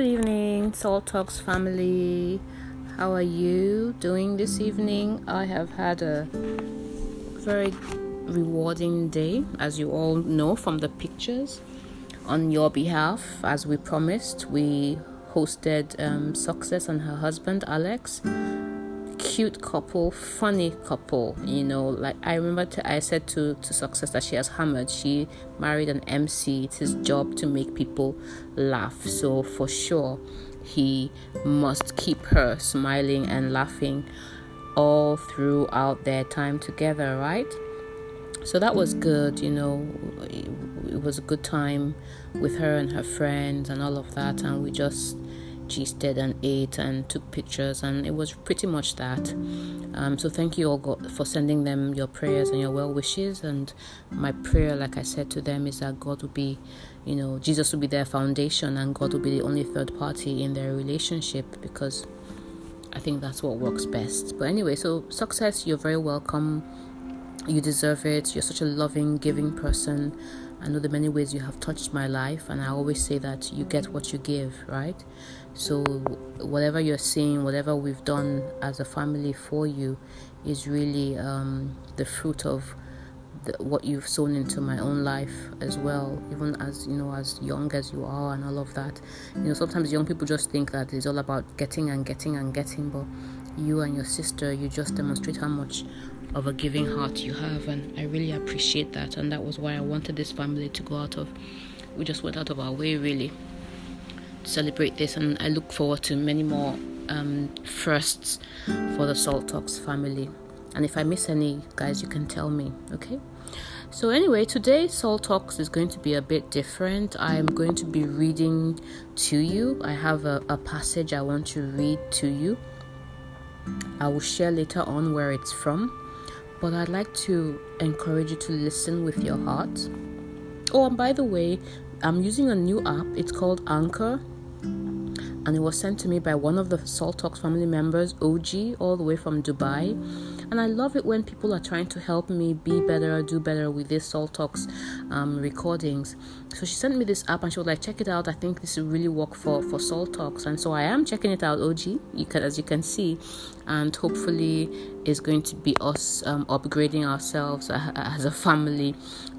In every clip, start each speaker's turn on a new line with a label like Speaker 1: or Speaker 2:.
Speaker 1: good evening, Salt Talks family. How are you doing this evening? I have had a very rewarding day, as you all know from the pictures. On your behalf, as we promised, we hosted um, Success and her husband Alex cute couple, funny couple. You know, like I remember to, I said to to Success that she has hammered. She married an MC. It's his job to make people laugh. So for sure, he must keep her smiling and laughing all throughout their time together, right? So that was good, you know. It, it was a good time with her and her friends and all of that, and we just gisted and ate and took pictures, and it was pretty much that. Um, so thank you all God, for sending them your prayers and your well wishes. And my prayer, like I said to them, is that God will be, you know, Jesus will be their foundation, and God will be the only third party in their relationship because I think that's what works best. But anyway, so success, you're very welcome. You deserve it. You're such a loving, giving person. I know the many ways you have touched my life, and I always say that you get what you give, right? So, whatever you're seeing, whatever we've done as a family for you, is really um, the fruit of the, what you've sown into my own life as well. Even as you know, as young as you are, and all of that. You know, sometimes young people just think that it's all about getting and getting and getting, but you and your sister, you just demonstrate how much of a giving heart you have, and I really appreciate that. And that was why I wanted this family to go out of. We just went out of our way, really, celebrate this, and I look forward to many more um, firsts for the Salt Talks family. And if I miss any, guys, you can tell me, okay? So, anyway, today Salt Talks is going to be a bit different. I'm going to be reading to you. I have a, a passage I want to read to you. I will share later on where it's from but I'd like to encourage you to listen with your heart. Oh, and by the way, I'm using a new app. It's called Anchor, and it was sent to me by one of the Salt Talks family members, OG, all the way from Dubai. And I love it when people are trying to help me be better, do better with these Salt Talks um, recordings. So she sent me this app and she was like, check it out. I think this will really work for, for Salt Talks. And so I am checking it out, OG, you can, as you can see. And hopefully it's going to be us um, upgrading ourselves as a family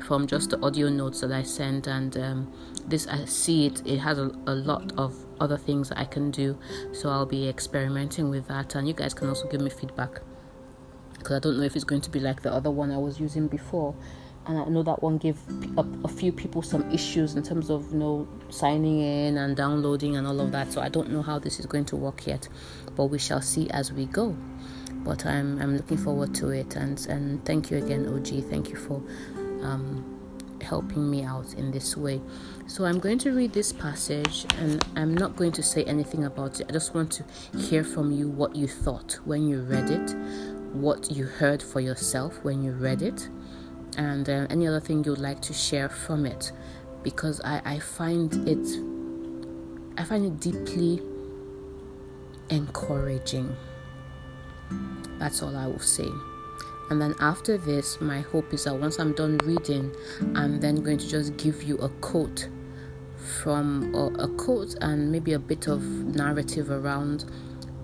Speaker 1: from just the audio notes that I sent. And um, this, I see it, it has a, a lot of other things I can do. So I'll be experimenting with that. And you guys can also give me feedback because I don't know if it's going to be like the other one I was using before. And I know that one gave a, a, few people some issues in terms of you know signing in and downloading and all of that. So I don't know how this is going to work yet, but we shall see as we go. But I'm I'm looking forward to it. And and thank you again, OG. Thank you for um, helping me out in this way. So I'm going to read this passage and I'm not going to say anything about it. I just want to hear from you what you thought when you read it what you heard for yourself when you read it, and uh, any other thing you'd like to share from it, because I, I find it I find it deeply encouraging. That's all I will say. And then after this, my hope is that once I'm done reading, I'm then going to just give you a quote from a quote and maybe a bit of narrative around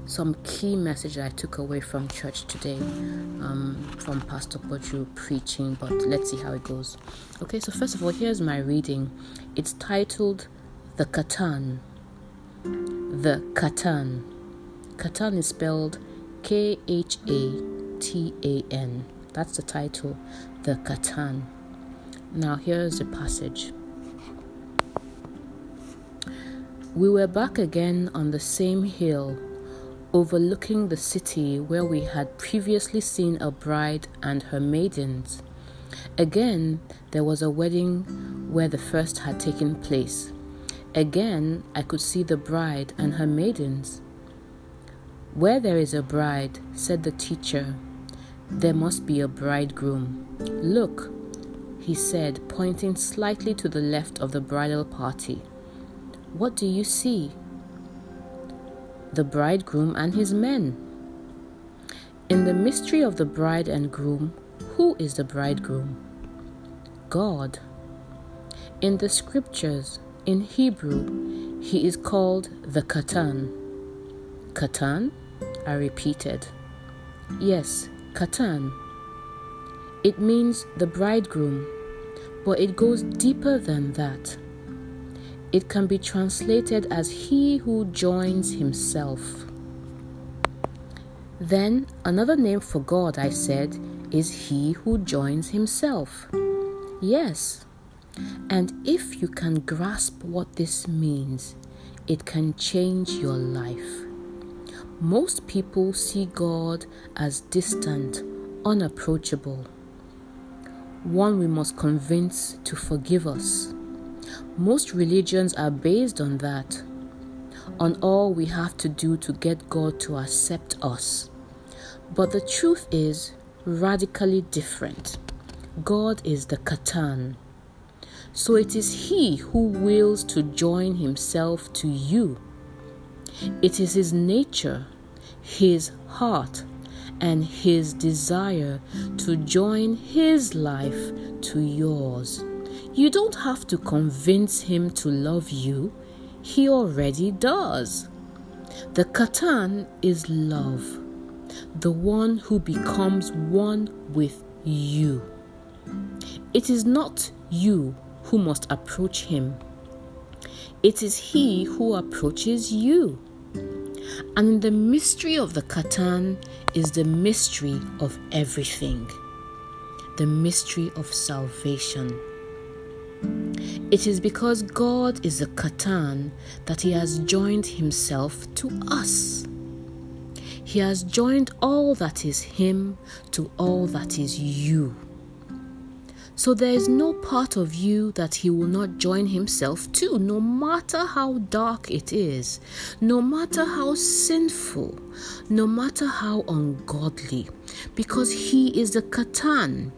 Speaker 1: some key message that I took away from church today um, from Pastor Boju preaching, but let's see how it goes. Okay, so first of all, here's my reading. It's titled The Khatan The Khatan Khatan is spelled K H A T A N. That's the title, The Khatan. Now, here's the passage. We were back again on the same hill overlooking the city where we had previously seen a bride and her maidens. Again, there was a wedding where the first had taken place. Again, I could see the bride and her maidens. Where there is a bride, said the teacher, there must be a bridegroom. Look, he said, pointing slightly to the left of the bridal party. What do you see? the bridegroom and his men. In the mystery of the bride and groom, who is the bridegroom? God. In the scriptures, in Hebrew, He is called the Khatan. Khatan? I repeated. Yes, Khatan. It means the bridegroom, but it goes deeper than that. It can be translated as he who joins himself. Then another name for God, I said, is he who joins himself. Yes. And if you can grasp what this means, it can change your life. Most people see God as distant, unapproachable, one we must convince to forgive us. Most religions are based on that, on all we have to do to get God to accept us. But the truth is radically different. God is the Khatan. So it is He who wills to join Himself to you it is His nature, His heart, and His desire to join His life to yours. You don't have to convince Him to love you, He already does. The Khatan is love, the one who becomes one with you. It is not you who must approach Him. It is He who approaches you. And the mystery of the Khatan is the mystery of everything the mystery of salvation. It is because God is a Khatan that He has joined Himself to us. He has joined all that is Him to all that is you. So there is no part of you that he will not join himself to, no matter how dark it is, no matter how sinful, no matter how ungodly, because he is a Khatan.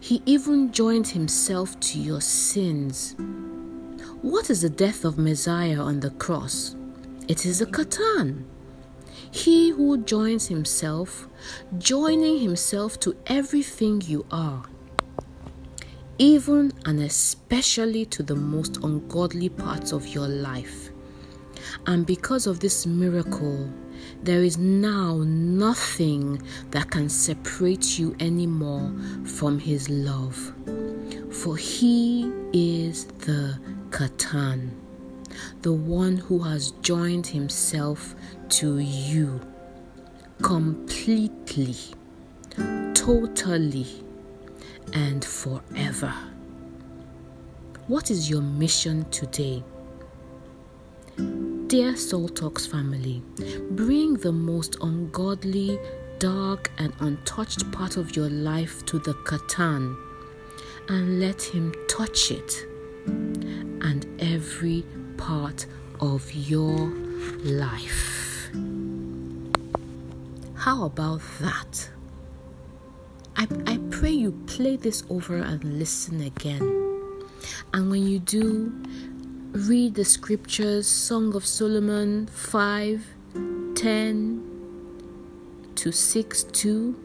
Speaker 1: He even joined himself to your sins. What is the death of Messiah on the cross? It is a Khatan. He who joins himself, joining himself to everything you are even and especially to the most ungodly parts of your life. And because of this miracle, there is now nothing that can separate you anymore from His love. For He is the Khatan, the one who has joined Himself to you completely, totally and forever. What is your mission today? Dear Salt Talks family, bring the most ungodly, dark, and untouched part of your life to the Khatan and let Him touch it and every part of your life. How about that? I, I pray you play this over and listen again. And when you do, read the scriptures Song of Solomon 5 10 to 6 2,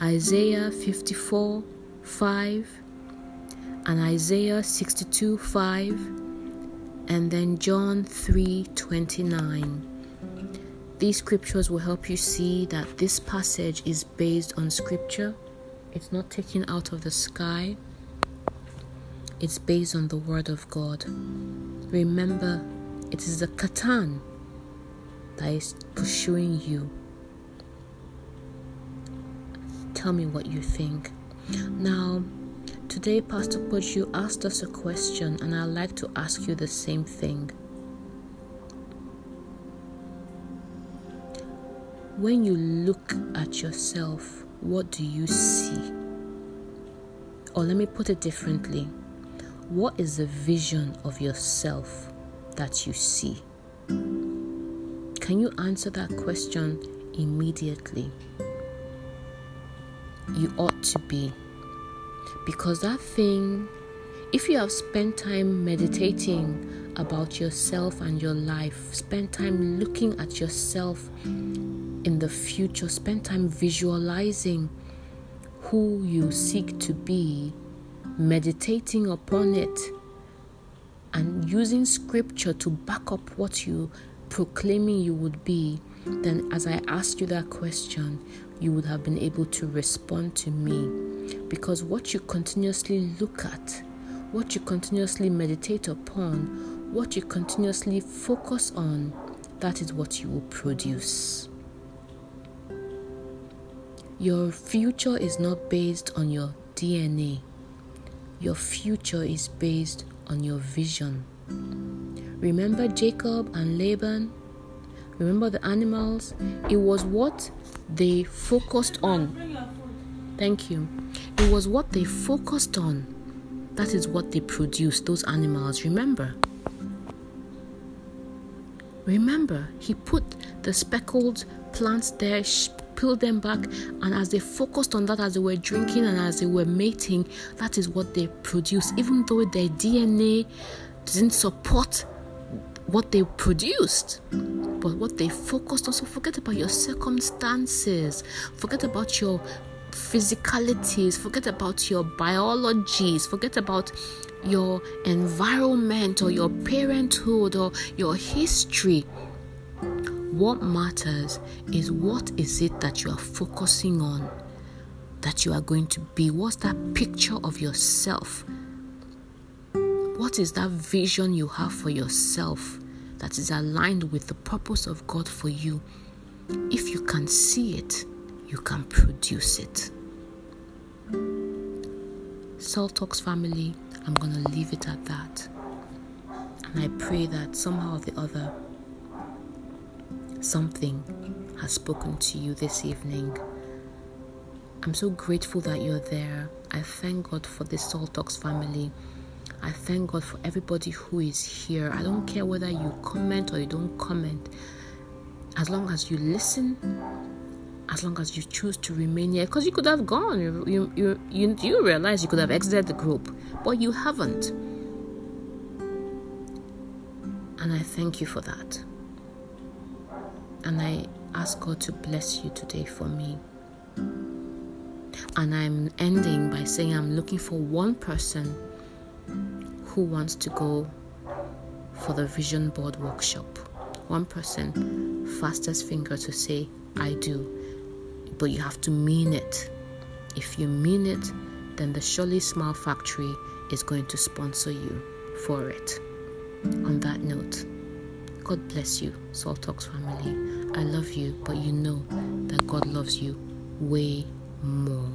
Speaker 1: Isaiah 54 5, and Isaiah 62 5, and then John 3 29. These scriptures will help you see that this passage is based on scripture it's not taken out of the sky, it's based on the Word of God. Remember, it is the Khatan that is pursuing you. Tell me what you think. Now, today, Pastor you asked us a question, and I'd like to ask you the same thing. When you look at yourself, what do you see? Or let me put it differently what is the vision of yourself that you see? Can you answer that question immediately? You ought to be. Because that thing, if you have spent time meditating about yourself and your life, spend time looking at yourself in the future, spend time visualizing who you seek to be, meditating upon it, and using scripture to back up what you proclaiming you would be, then as I asked you that question, you would have been able to respond to me. Because what you continuously look at, what you continuously meditate upon, what you continuously focus on, that is what you will produce. Your future is not based on your DNA. Your future is based on your vision. Remember Jacob and Laban? Remember the animals? It was what they focused on. Thank you. It was what they focused on. That is what they produced, those animals. Remember? Remember, he put the speckled plants there, peeled them back, and as they focused on that, as they were drinking and as they were mating, that is what they produced, even though their DNA didn't support what they produced but what they focused on. So forget about your circumstances, forget about your physicalities, forget about your biologies, forget about your environment or your parenthood or your history. What matters is what is it that you are focusing on, that you are going to be? What's that picture of yourself? What is that vision you have for yourself that is aligned with the purpose of God for you? If you can see it, you can produce it. Salt Talks family, I'm going to leave it at that. And I pray that somehow or the other, something has spoken to you this evening. I'm so grateful that you're there. I thank God for this Salt Talks family. I thank God for everybody who is here. I don't care whether you comment or you don't comment. As long as you listen, as long as you choose to remain here, because you could have gone. You, you, you, you, you realize you could have exited the group, but you haven't. And I thank you for that. And I ask God to bless you today for me. And I'm ending by saying I'm looking for one person who wants to go for the vision board workshop. One person, fastest finger to say, I do. But you have to mean it. If you mean it, then the Surely Smile Factory is going to sponsor you for it. On that note, God bless you, Salt Talks family. I love you, but you know that God loves you way more.